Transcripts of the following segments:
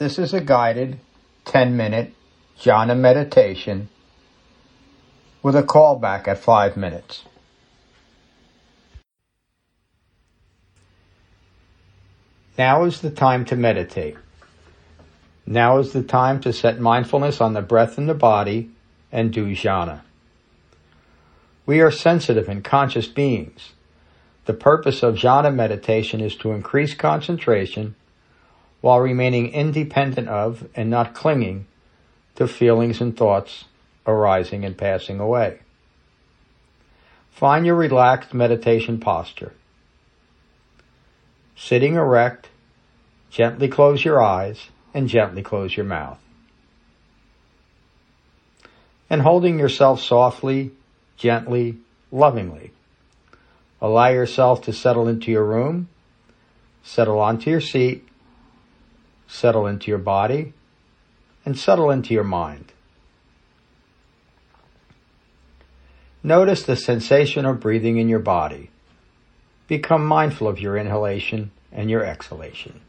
This is a guided 10 minute jhana meditation with a callback at 5 minutes. Now is the time to meditate. Now is the time to set mindfulness on the breath in the body and do jhana. We are sensitive and conscious beings. The purpose of jhana meditation is to increase concentration while remaining independent of and not clinging to feelings and thoughts arising and passing away. Find your relaxed meditation posture. Sitting erect, gently close your eyes and gently close your mouth. And holding yourself softly, gently, lovingly. Allow yourself to settle into your room, settle onto your seat, settle into your body, and settle into your mind. Notice the sensation of breathing in your body. Become mindful of your inhalation and your exhalation.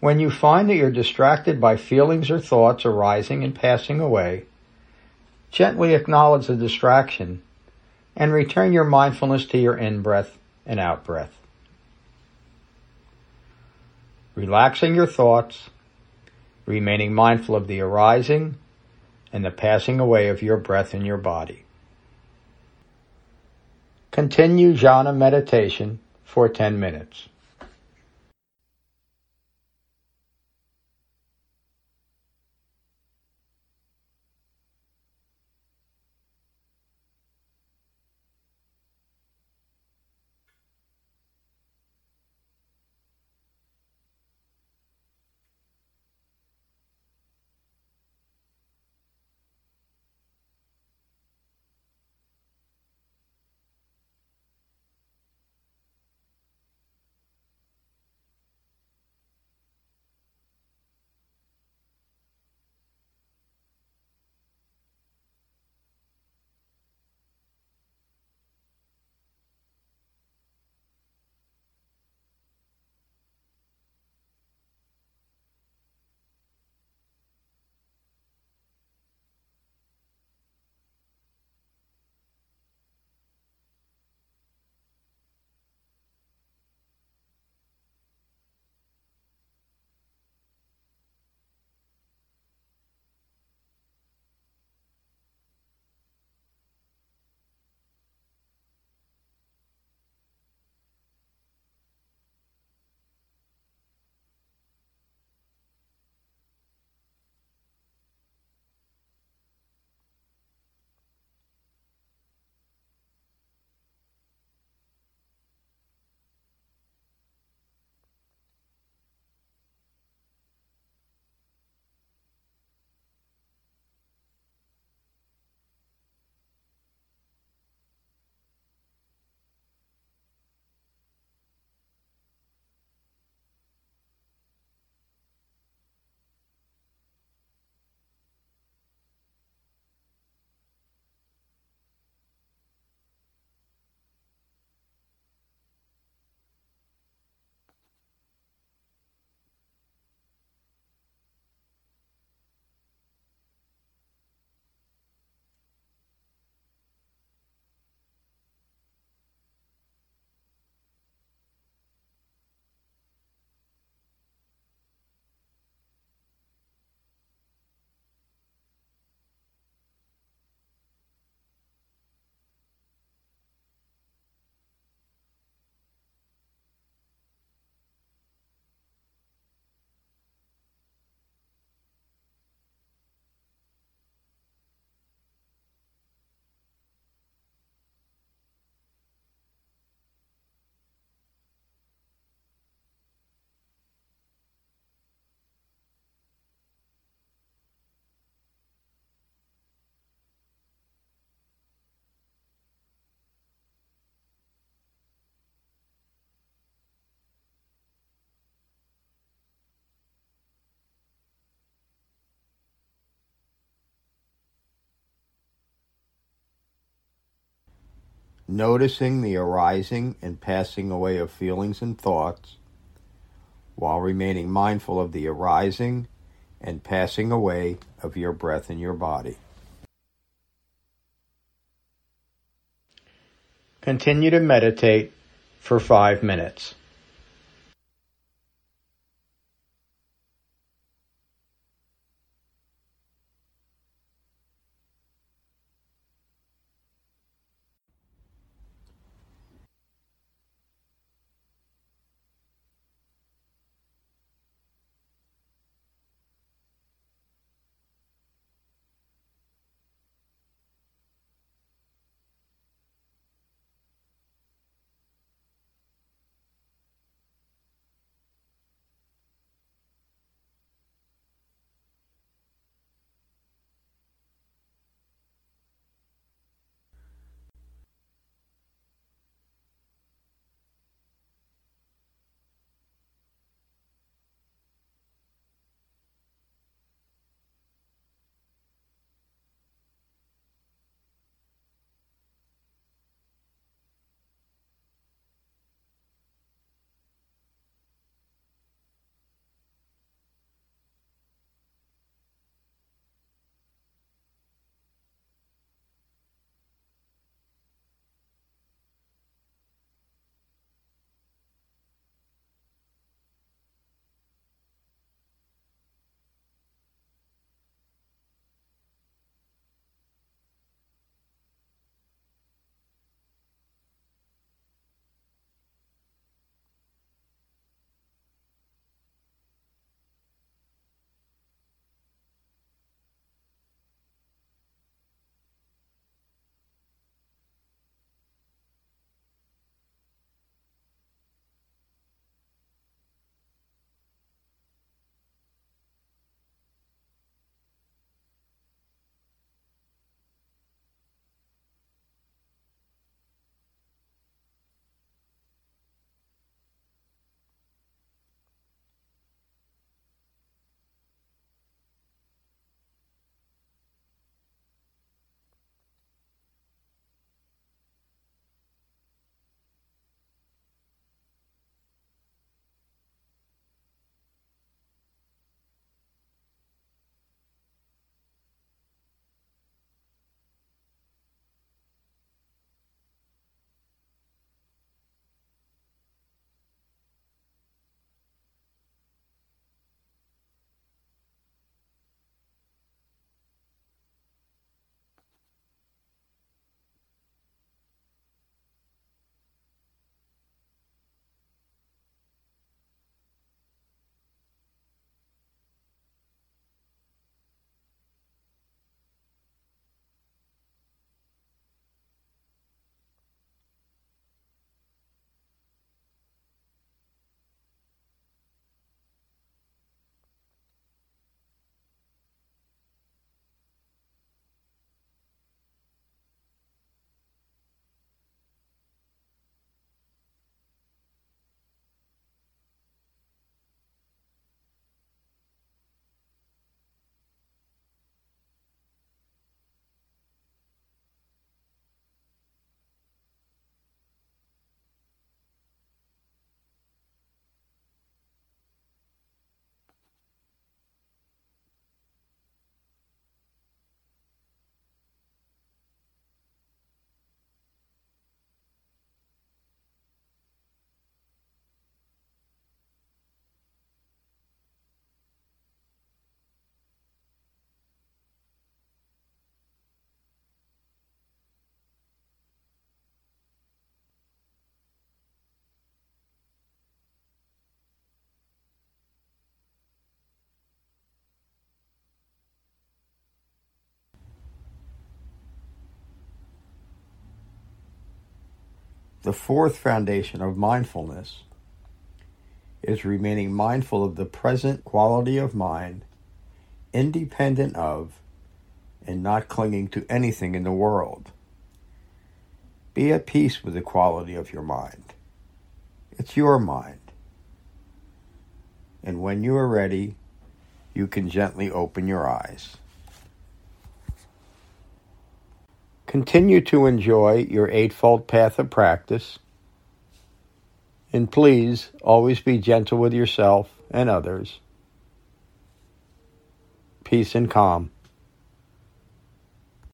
When you find that you're distracted by feelings or thoughts arising and passing away, gently acknowledge the distraction and return your mindfulness to your in-breath and out-breath. Relaxing your thoughts, remaining mindful of the arising and the passing away of your breath in your body. Continue jhana meditation for 10 minutes. Noticing the arising and passing away of feelings and thoughts, while remaining mindful of the arising and passing away of your breath in your body. Continue to meditate for five minutes. The fourth foundation of mindfulness is remaining mindful of the present quality of mind, independent of and not clinging to anything in the world. Be at peace with the quality of your mind. It's your mind. And when you are ready, you can gently open your eyes. Continue to enjoy your Eightfold Path of practice. And please always be gentle with yourself and others. Peace and calm.